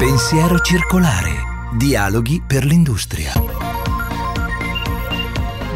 Pensiero circolare. Dialoghi per l'industria.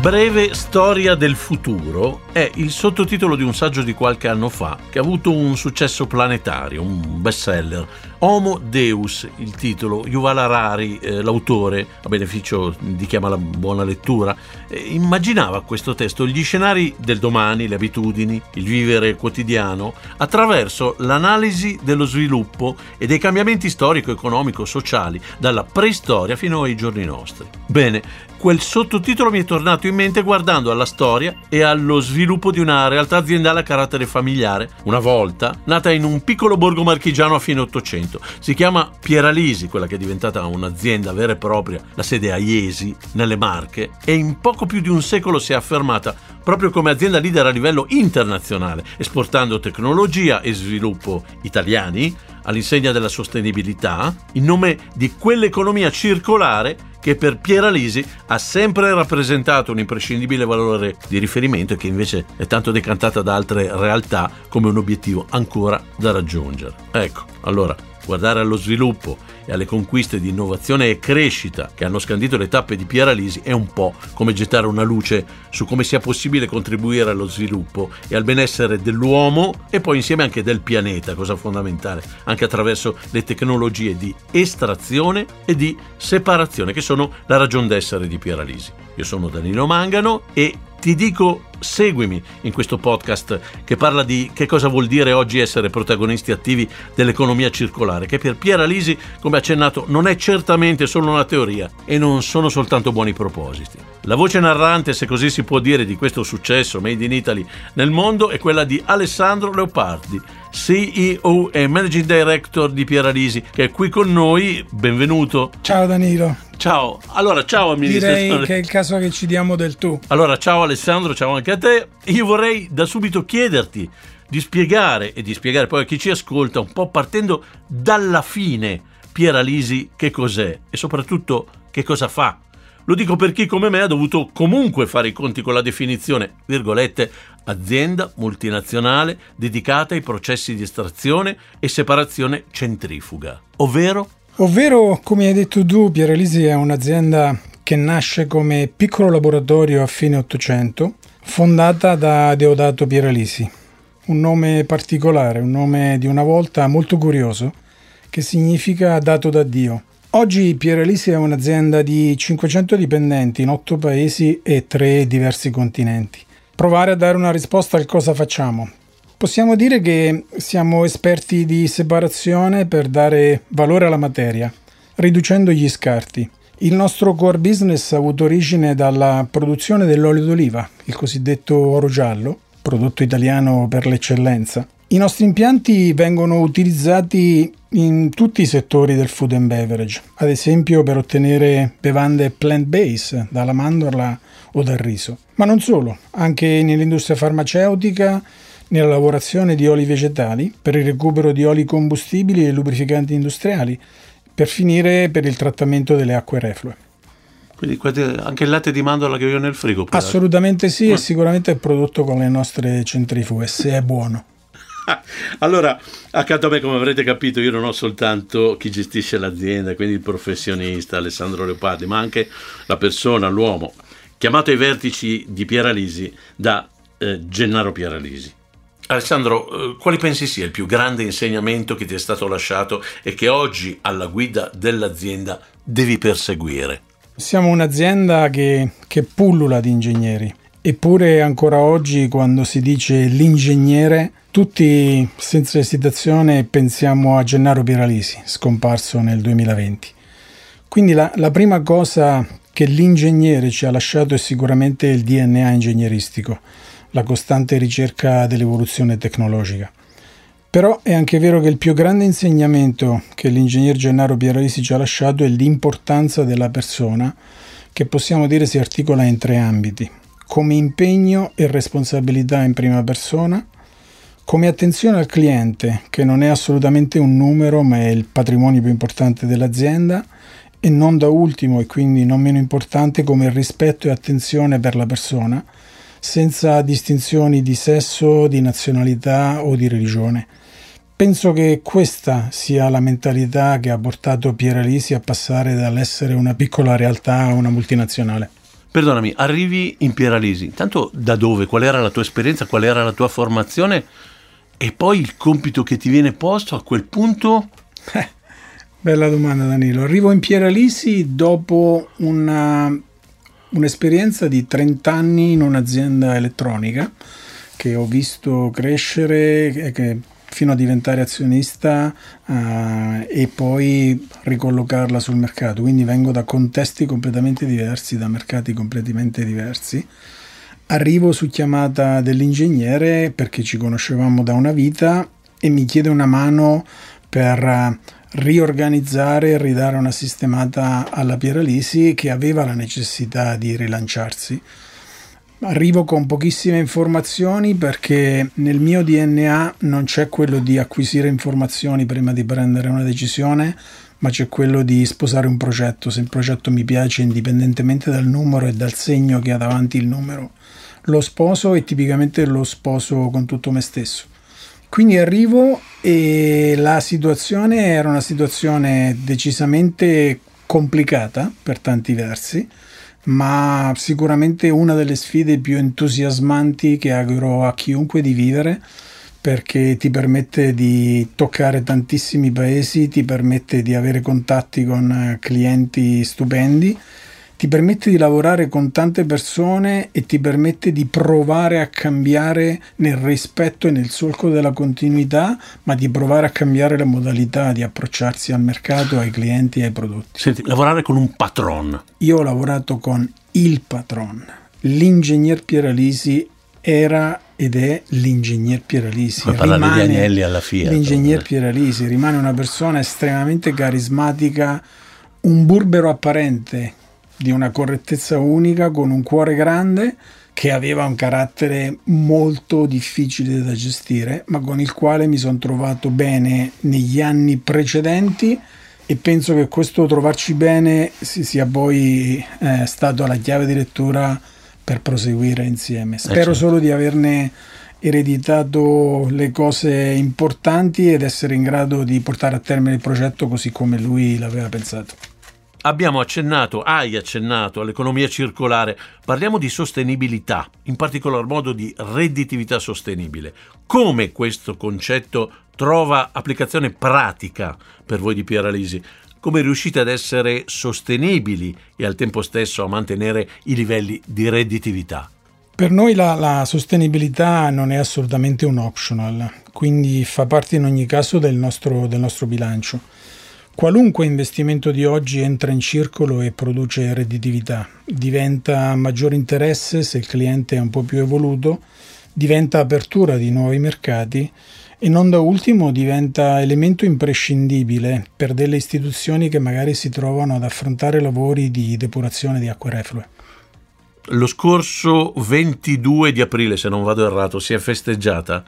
Breve storia del futuro è il sottotitolo di un saggio di qualche anno fa che ha avuto un successo planetario, un bestseller. Homo Deus, il titolo, Yuval Harari, eh, l'autore, a beneficio di chi ama la buona lettura, immaginava questo testo gli scenari del domani, le abitudini, il vivere quotidiano, attraverso l'analisi dello sviluppo e dei cambiamenti storico-economico-sociali, dalla preistoria fino ai giorni nostri. Bene, quel sottotitolo mi è tornato in mente guardando alla storia e allo sviluppo di una realtà aziendale a carattere familiare, una volta nata in un piccolo borgo marchigiano a fine Ottocento. Si chiama Pieralisi, quella che è diventata un'azienda vera e propria, la sede a Iesi, nelle Marche, e in poco più di un secolo si è affermata proprio come azienda leader a livello internazionale, esportando tecnologia e sviluppo italiani all'insegna della sostenibilità, in nome di quell'economia circolare che per Piera Lisi ha sempre rappresentato un imprescindibile valore di riferimento e che invece è tanto decantata da altre realtà come un obiettivo ancora da raggiungere. Ecco, allora, guardare allo sviluppo e alle conquiste di innovazione e crescita che hanno scandito le tappe di Piera Lisi è un po' come gettare una luce su come sia possibile contribuire allo sviluppo e al benessere dell'uomo e poi insieme anche del pianeta, cosa fondamentale, anche attraverso le tecnologie di estrazione e di separazione che sono la ragion d'essere di Piera Lisi. Io sono Danilo Mangano e ti dico seguimi in questo podcast che parla di che cosa vuol dire oggi essere protagonisti attivi dell'economia circolare, che per Piera Lisi, come accennato, non è certamente solo una teoria e non sono soltanto buoni propositi. La voce narrante, se così si può dire, di questo successo made in Italy nel mondo è quella di Alessandro Leopardi, CEO e Managing Director di Piera Lisi, che è qui con noi. Benvenuto. Ciao Danilo. Ciao, allora ciao amministratore. Direi che è il caso che ci diamo del tu. Allora ciao Alessandro, ciao anche a te. Io vorrei da subito chiederti di spiegare e di spiegare poi a chi ci ascolta un po' partendo dalla fine Piera Lisi che cos'è e soprattutto che cosa fa. Lo dico per chi come me ha dovuto comunque fare i conti con la definizione, virgolette, azienda multinazionale dedicata ai processi di estrazione e separazione centrifuga, ovvero Ovvero, come hai detto tu, Pieralisi è un'azienda che nasce come piccolo laboratorio a fine Ottocento, fondata da Deodato Pieralisi. Un nome particolare, un nome di una volta molto curioso, che significa dato da Dio. Oggi Pieralisi è un'azienda di 500 dipendenti in 8 paesi e 3 diversi continenti. Provare a dare una risposta al cosa facciamo. Possiamo dire che siamo esperti di separazione per dare valore alla materia, riducendo gli scarti. Il nostro core business ha avuto origine dalla produzione dell'olio d'oliva, il cosiddetto oro giallo, prodotto italiano per l'eccellenza. I nostri impianti vengono utilizzati in tutti i settori del food and beverage, ad esempio per ottenere bevande plant-based, dalla mandorla o dal riso. Ma non solo, anche nell'industria farmaceutica, nella lavorazione di oli vegetali, per il recupero di oli combustibili e lubrificanti industriali, per finire per il trattamento delle acque reflue. Quindi anche il latte di mandorla che ho nel frigo? Però. Assolutamente sì, e sicuramente è prodotto con le nostre centrifughe, se è buono. allora, accanto a me, come avrete capito, io non ho soltanto chi gestisce l'azienda, quindi il professionista Alessandro Leopardi, ma anche la persona, l'uomo, chiamato ai vertici di Pieralisi da eh, Gennaro Pieralisi. Alessandro, eh, quali pensi sia il più grande insegnamento che ti è stato lasciato e che oggi alla guida dell'azienda devi perseguire? Siamo un'azienda che, che pullula di ingegneri, eppure ancora oggi quando si dice l'ingegnere, tutti senza esitazione pensiamo a Gennaro Piralisi, scomparso nel 2020. Quindi la, la prima cosa che l'ingegnere ci ha lasciato è sicuramente il DNA ingegneristico la costante ricerca dell'evoluzione tecnologica. Però è anche vero che il più grande insegnamento che l'ingegner Gennaro Pieralisi ci ha lasciato è l'importanza della persona, che possiamo dire si articola in tre ambiti, come impegno e responsabilità in prima persona, come attenzione al cliente, che non è assolutamente un numero, ma è il patrimonio più importante dell'azienda, e non da ultimo, e quindi non meno importante, come rispetto e attenzione per la persona, senza distinzioni di sesso, di nazionalità o di religione. penso che questa sia la mentalità che ha portato Pieralisi a passare dall'essere una piccola realtà a una multinazionale. Perdonami, arrivi in Pieralisi, intanto da dove? Qual era la tua esperienza? Qual era la tua formazione? E poi il compito che ti viene posto a quel punto? Eh, bella domanda Danilo. Arrivo in Pieralisi dopo una, un'esperienza di 30 anni in un'azienda elettronica che ho visto crescere e che fino a diventare azionista uh, e poi ricollocarla sul mercato. Quindi vengo da contesti completamente diversi, da mercati completamente diversi. Arrivo su chiamata dell'ingegnere perché ci conoscevamo da una vita e mi chiede una mano per eh, riorganizzare e ridare una sistemata alla Pieralisi che aveva la necessità di rilanciarsi. Arrivo con pochissime informazioni perché nel mio DNA non c'è quello di acquisire informazioni prima di prendere una decisione, ma c'è quello di sposare un progetto. Se il progetto mi piace, indipendentemente dal numero e dal segno che ha davanti il numero, lo sposo e tipicamente lo sposo con tutto me stesso. Quindi arrivo e la situazione era una situazione decisamente complicata per tanti versi ma sicuramente una delle sfide più entusiasmanti che auguro a chiunque di vivere perché ti permette di toccare tantissimi paesi, ti permette di avere contatti con eh, clienti stupendi ti permette di lavorare con tante persone e ti permette di provare a cambiare nel rispetto e nel solco della continuità, ma di provare a cambiare la modalità di approcciarsi al mercato, ai clienti e ai prodotti. Senti, lavorare con un patron. Io ho lavorato con il patron. L'ingegner Pieralisi era ed è l'ingegner Pieralisi. Come rimane di Agnelli alla Fiat. L'ingegner Pieralisi rimane una persona estremamente carismatica, un burbero apparente di una correttezza unica, con un cuore grande, che aveva un carattere molto difficile da gestire, ma con il quale mi sono trovato bene negli anni precedenti e penso che questo trovarci bene sia poi eh, stato la chiave di lettura per proseguire insieme. Eh, Spero certo. solo di averne ereditato le cose importanti ed essere in grado di portare a termine il progetto così come lui l'aveva pensato. Abbiamo accennato, hai accennato all'economia circolare, parliamo di sostenibilità, in particolar modo di redditività sostenibile. Come questo concetto trova applicazione pratica per voi di Pieralisi? Come riuscite ad essere sostenibili e al tempo stesso a mantenere i livelli di redditività? Per noi la, la, sostenibilità non è assolutamente un optional, quindi fa parte in ogni caso del nostro, del nostro bilancio. Qualunque investimento di oggi entra in circolo e produce redditività, diventa maggiore interesse se il cliente è un po' più evoluto, diventa apertura di nuovi mercati e non da ultimo diventa elemento imprescindibile per delle istituzioni che magari si trovano ad affrontare lavori di depurazione di acque reflue. Lo scorso 22 di aprile, se non vado errato, si è festeggiata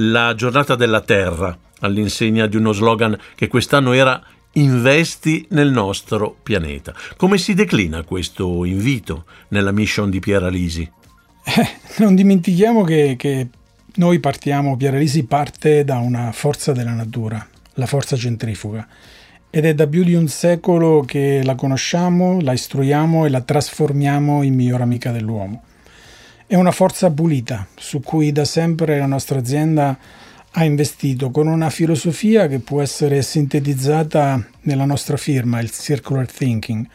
la giornata della Terra all'insegna di uno slogan che quest'anno era investi nel nostro pianeta. Come si declina questo invito nella mission di Piera Lisi? Eh, non dimentichiamo che, che noi partiamo, Piera Lisi parte da una forza della natura, la forza centrifuga. Ed è da più di un secolo che la conosciamo, la istruiamo e la trasformiamo in miglior amica dell'uomo. È una forza pulita su cui da sempre la nostra azienda ha investito con una filosofia che può essere sintetizzata nella nostra firma, il circular thinking,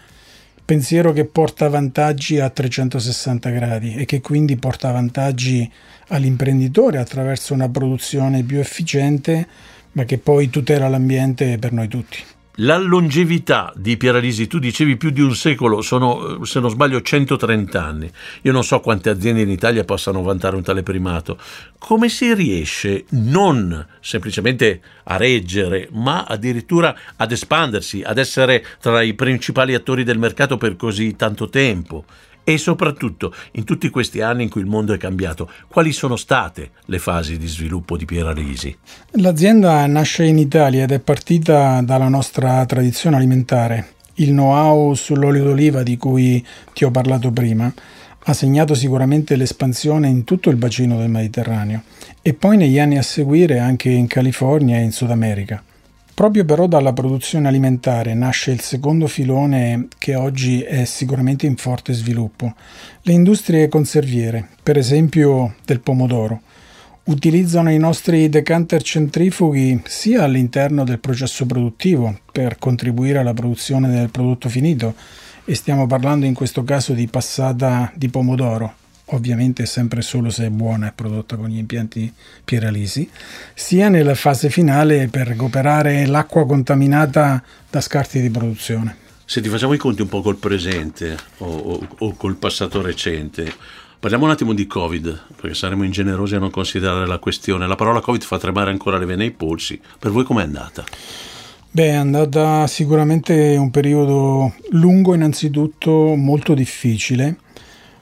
pensiero che porta vantaggi a 360 gradi e che quindi porta vantaggi all'imprenditore attraverso una produzione più efficiente, ma che poi tutela l'ambiente per noi tutti. La longevità di Pieralisi, tu dicevi più di un secolo, sono se non sbaglio 130 anni. Io non so quante aziende in Italia possano vantare un tale primato. Come si riesce non semplicemente a reggere, ma addirittura ad espandersi, ad essere tra i principali attori del mercato per così tanto tempo? E soprattutto, in tutti questi anni in cui il mondo è cambiato, quali sono state le fasi di sviluppo di Pieralisi? L'azienda nasce in Italia ed è partita dalla nostra tradizione alimentare. Il know-how sull'olio d'oliva di cui ti ho parlato prima ha segnato sicuramente l'espansione in tutto il bacino del Mediterraneo e poi negli anni a seguire anche in California e in Sud America. Proprio però dalla produzione alimentare nasce il secondo filone che oggi è sicuramente in forte sviluppo, le industrie conserviere, per esempio del pomodoro. Utilizzano i nostri decanter centrifughi sia all'interno del processo produttivo per contribuire alla produzione del prodotto finito, e stiamo parlando in questo caso di passata di pomodoro, ovviamente sempre solo se è buona e prodotta con gli impianti Pieralisi, sia nella fase finale per recuperare l'acqua contaminata da scarti di produzione. Se ti facciamo i conti un po' col presente o, o, o col passato recente, parliamo un attimo di Covid, perché saremo ingenerosi a non considerare la questione. La parola Covid fa tremare ancora le vene ai polsi. Per voi com'è andata? Beh, è andata sicuramente un periodo lungo, innanzitutto molto difficile.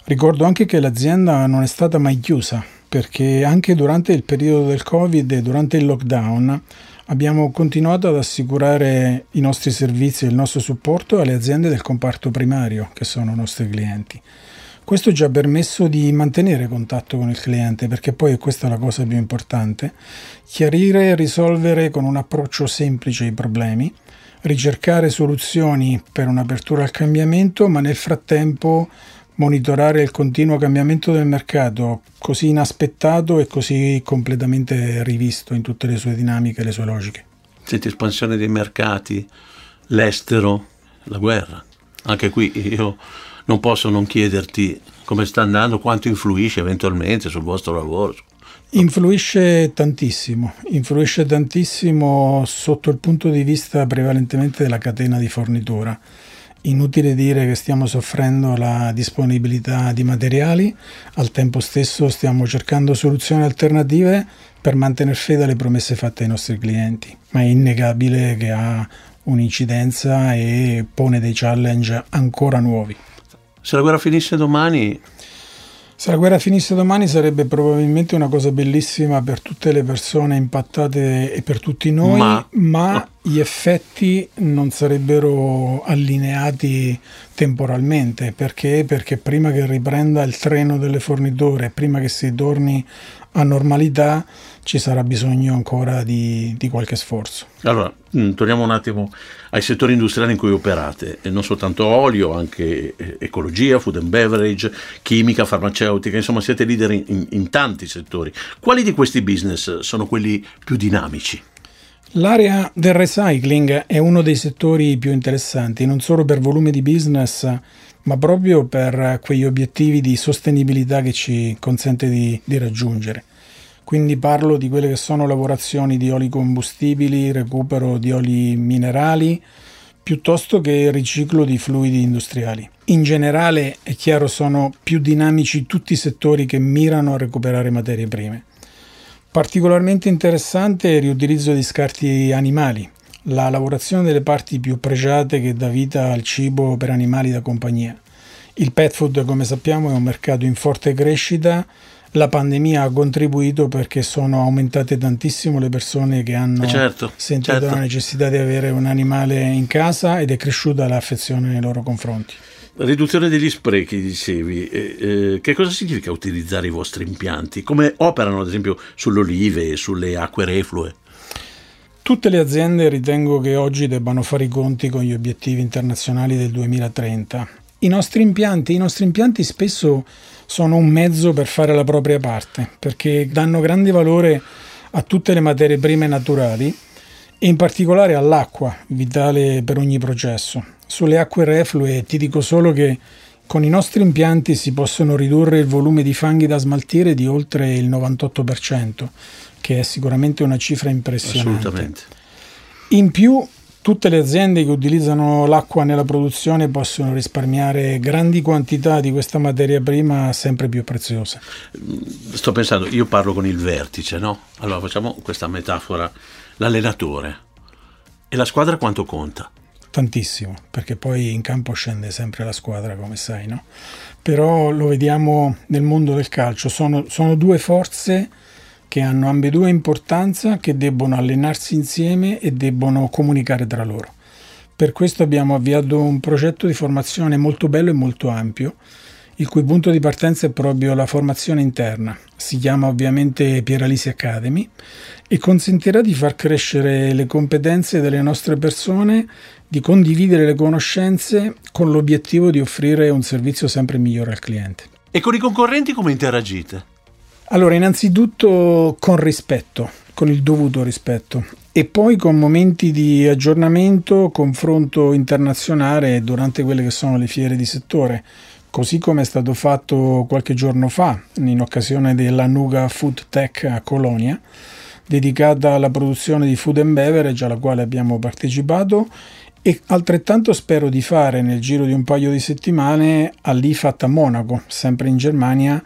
Ricordo anche che l'azienda non è stata mai chiusa, perché anche durante il periodo del Covid e durante il lockdown abbiamo continuato ad assicurare i nostri servizi e il nostro supporto alle aziende del comparto primario, che sono i nostri clienti. Questo ci ha permesso di mantenere contatto con il cliente, perché poi è questa la cosa più importante, chiarire e risolvere con un approccio semplice i problemi, ricercare soluzioni per un'apertura al cambiamento, ma nel frattempo monitorare il continuo cambiamento del mercato, così inaspettato e così completamente rivisto in tutte le sue dinamiche e le sue logiche. Senti, espansione dei mercati, l'estero, la guerra. Anche qui io non posso non chiederti come sta andando, quanto influisce eventualmente sul vostro lavoro. Influisce tantissimo, influisce tantissimo sotto il punto di vista prevalentemente della catena di fornitura. Inutile dire che stiamo soffrendo la disponibilità di materiali, al tempo stesso stiamo cercando soluzioni alternative per mantenere fede alle promesse fatte ai nostri clienti, ma è innegabile che ha un'incidenza e pone dei challenge ancora nuovi. Se la guerra finisse domani... Se la guerra finisse domani sarebbe probabilmente una cosa bellissima per tutte le persone impattate e per tutti noi, ma, ma gli effetti non sarebbero allineati temporalmente. Perché? Perché prima che riprenda il treno delle forniture, prima che si torni a normalità, ci sarà bisogno ancora di, di qualche sforzo. Allora, mm, torniamo un attimo ai settori industriali in cui operate, e non soltanto olio, anche eh, ecologia, food and beverage, chimica, farmaceutica, insomma siete leader in, in tanti settori. Quali di questi business sono quelli più dinamici? L'area del recycling è uno dei settori più interessanti, non solo per volume di business, ma proprio per quegli obiettivi di sostenibilità che ci consente di, di raggiungere. Quindi parlo di quelle che sono lavorazioni di oli combustibili, recupero di oli minerali, piuttosto che riciclo di fluidi industriali. In generale, è chiaro, sono più dinamici tutti i settori che mirano a recuperare materie prime. Particolarmente interessante è il riutilizzo di scarti animali, la lavorazione delle parti più pregiate che dà vita al cibo per animali da compagnia. Il pet food, come sappiamo, è un mercato in forte crescita la pandemia ha contribuito perché sono aumentate tantissimo le persone che hanno eh, certo, sentito certo. la necessità di avere un animale in casa ed è cresciuta l'affezione nei loro confronti. Riduzione degli sprechi, dicevi. Eh, eh, che cosa significa utilizzare i vostri impianti? Come operano, ad esempio, sulle olive sulle acque reflue? Tutte le aziende ritengo che oggi debbano fare i conti con gli obiettivi internazionali del 2030. I nostri impianti, i nostri impianti spesso sono un mezzo per fare la propria parte, perché danno grande valore a tutte le materie prime naturali e in particolare all'acqua, vitale per ogni processo. Sulle acque reflue ti dico solo che con i nostri impianti si possono ridurre il volume di fanghi da smaltire di oltre il 98%, che è sicuramente una cifra impressionante. Assolutamente. In più Tutte le aziende che utilizzano l'acqua nella produzione possono risparmiare grandi quantità di questa materia prima sempre più preziosa. Sto pensando, io parlo con il vertice, no? Allora facciamo questa metafora, l'allenatore. E la squadra quanto conta? Tantissimo, perché poi in campo scende sempre la squadra, come sai, no? Però lo vediamo nel mondo del calcio, sono, sono due forze che hanno ambedue importanza, che debbono allenarsi insieme e debbono comunicare tra loro. Per questo abbiamo avviato un progetto di formazione molto bello e molto ampio. il cui punto di partenza è proprio la formazione interna. Si chiama ovviamente Pieralisi Academy e consentirà di far crescere le competenze delle nostre persone, di condividere le conoscenze con l'obiettivo di offrire un servizio sempre migliore al cliente. E con i concorrenti come interagite? Allora, innanzitutto con rispetto, con il dovuto rispetto e poi con momenti di aggiornamento, confronto internazionale durante quelle che sono le fiere di settore. Così come è stato fatto qualche giorno fa in occasione della Nuga Food Tech a Colonia, dedicata alla produzione di food and beverage alla quale abbiamo partecipato e altrettanto spero di fare nel giro di un paio di settimane all'IFAT a Monaco, sempre in Germania,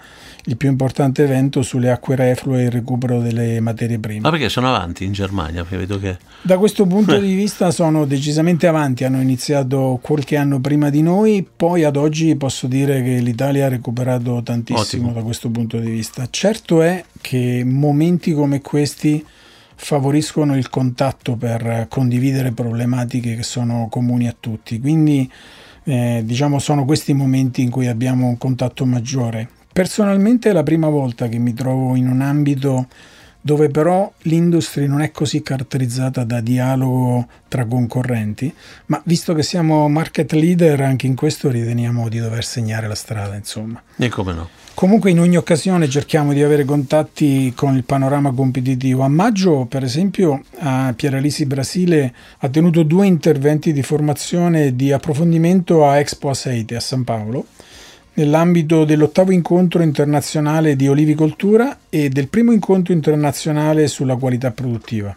il più importante evento sulle acque reflue e il recupero delle materie prime. Ma perché sono avanti in Germania? Che... Da questo punto di vista sono decisamente avanti, hanno iniziato qualche anno prima di noi, poi ad oggi posso dire che l'Italia ha recuperato tantissimo Ottimo. da questo punto di vista. Certo è che momenti come questi favoriscono il contatto per condividere problematiche che sono comuni a tutti, quindi eh, diciamo sono questi momenti in cui abbiamo un contatto maggiore. Personalmente è la prima volta che mi trovo in un ambito dove però l'industria non è così caratterizzata da dialogo tra concorrenti, ma visto che siamo market leader anche in questo riteniamo di dover segnare la strada, insomma. E come no? Comunque in ogni occasione cerchiamo di avere contatti con il panorama competitivo. A maggio, per esempio, a Pieralisi Brasile ha tenuto due interventi di formazione e di approfondimento a Expo Aceite a San Paolo nell'ambito dell'ottavo incontro internazionale di olivicoltura e del primo incontro internazionale sulla qualità produttiva.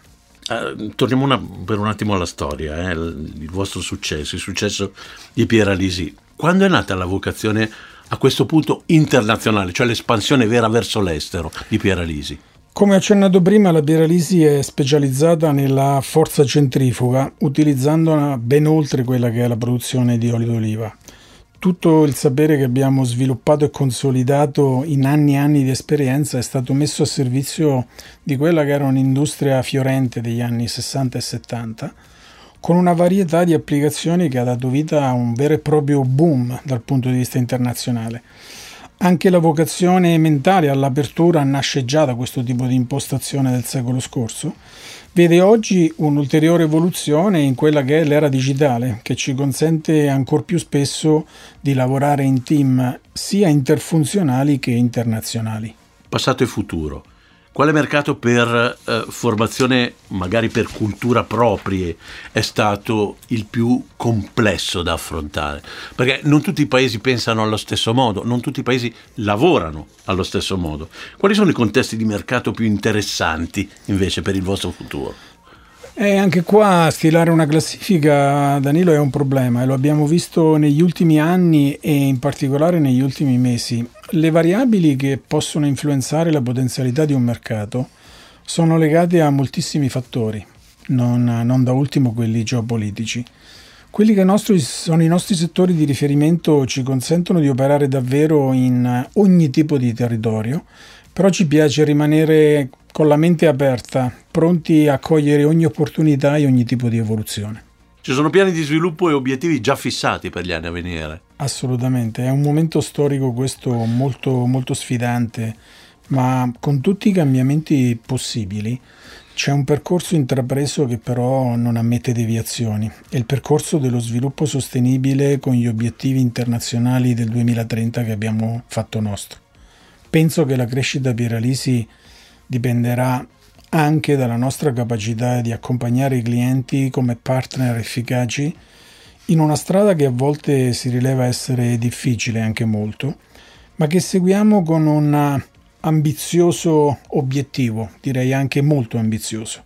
Uh, torniamo una, per un attimo alla storia, eh, il, il, vostro successo, il successo di Piera Lisi. Quando è nata la vocazione a questo punto internazionale, cioè l'espansione vera verso l'estero di Piera Lisi? Come accennato prima, la Pieralisi è specializzata nella forza centrifuga, utilizzandola ben oltre quella che è la produzione di olio d'oliva tutto il sapere che abbiamo sviluppato e consolidato in anni e anni di esperienza è stato messo a servizio di quella che era un'industria fiorente degli anni 60 e 70, con una varietà di applicazioni che ha dato vita a un vero e proprio boom dal punto di vista internazionale. Anche la vocazione mentale all'apertura nasce già da questo tipo di impostazione del secolo scorso vede oggi un'ulteriore evoluzione in quella che è l'era digitale, che ci consente ancora più spesso di lavorare in team sia interfunzionali che internazionali. Passato e futuro. Quale mercato per eh, formazione, magari per cultura proprie, è stato il più complesso da affrontare? Perché non tutti i paesi pensano allo stesso modo, non tutti i paesi lavorano allo stesso modo. Quali sono i contesti di mercato più interessanti invece per il vostro futuro? E anche qua stilare una classifica, Danilo, è un problema e lo abbiamo visto negli ultimi anni e in particolare negli ultimi mesi. Le variabili che possono influenzare la potenzialità di un mercato sono legate a moltissimi fattori, non, non da ultimo quelli geopolitici. Quelli che nostri, sono i nostri settori di riferimento ci consentono di operare davvero in ogni tipo di territorio, però ci piace rimanere con la mente aperta, pronti a cogliere ogni opportunità e ogni tipo di evoluzione. Ci sono piani di sviluppo e obiettivi già fissati per gli anni a venire? Assolutamente, è un momento storico questo molto, molto sfidante, ma con tutti i cambiamenti possibili c'è un percorso intrapreso che però non ammette deviazioni, è il percorso dello sviluppo sostenibile con gli obiettivi internazionali del 2030 che abbiamo fatto nostro. Penso che la crescita Pieralisi dipenderà anche dalla nostra capacità di accompagnare i clienti come partner efficaci in una strada che a volte si rileva essere difficile anche molto, ma che seguiamo con un ambizioso obiettivo, direi anche molto ambizioso,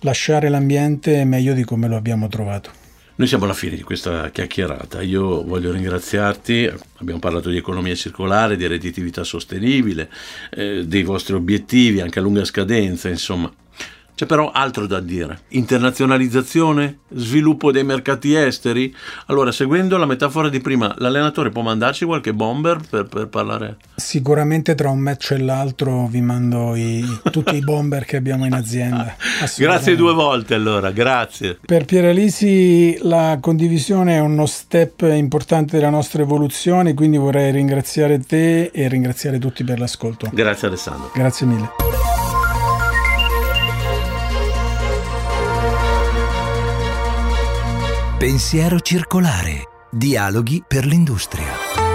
lasciare l'ambiente meglio di come lo abbiamo trovato. Noi siamo alla fine di questa chiacchierata. Io voglio ringraziarti. Abbiamo parlato di economia circolare, di redditività sostenibile, eh, dei vostri obiettivi anche a lunga scadenza, insomma. C'è però altro da dire. Internazionalizzazione? Sviluppo dei mercati esteri? Allora, seguendo la metafora di prima, l'allenatore può mandarci qualche bomber per, per parlare? Sicuramente tra un match e l'altro vi mando i, tutti i bomber che abbiamo in azienda. Grazie due volte allora, grazie. Per Pieralisi la condivisione è uno step importante della nostra evoluzione, quindi vorrei ringraziare te e ringraziare tutti per l'ascolto. Grazie Alessandro. Grazie mille. Pensiero circolare. Dialoghi per l'industria.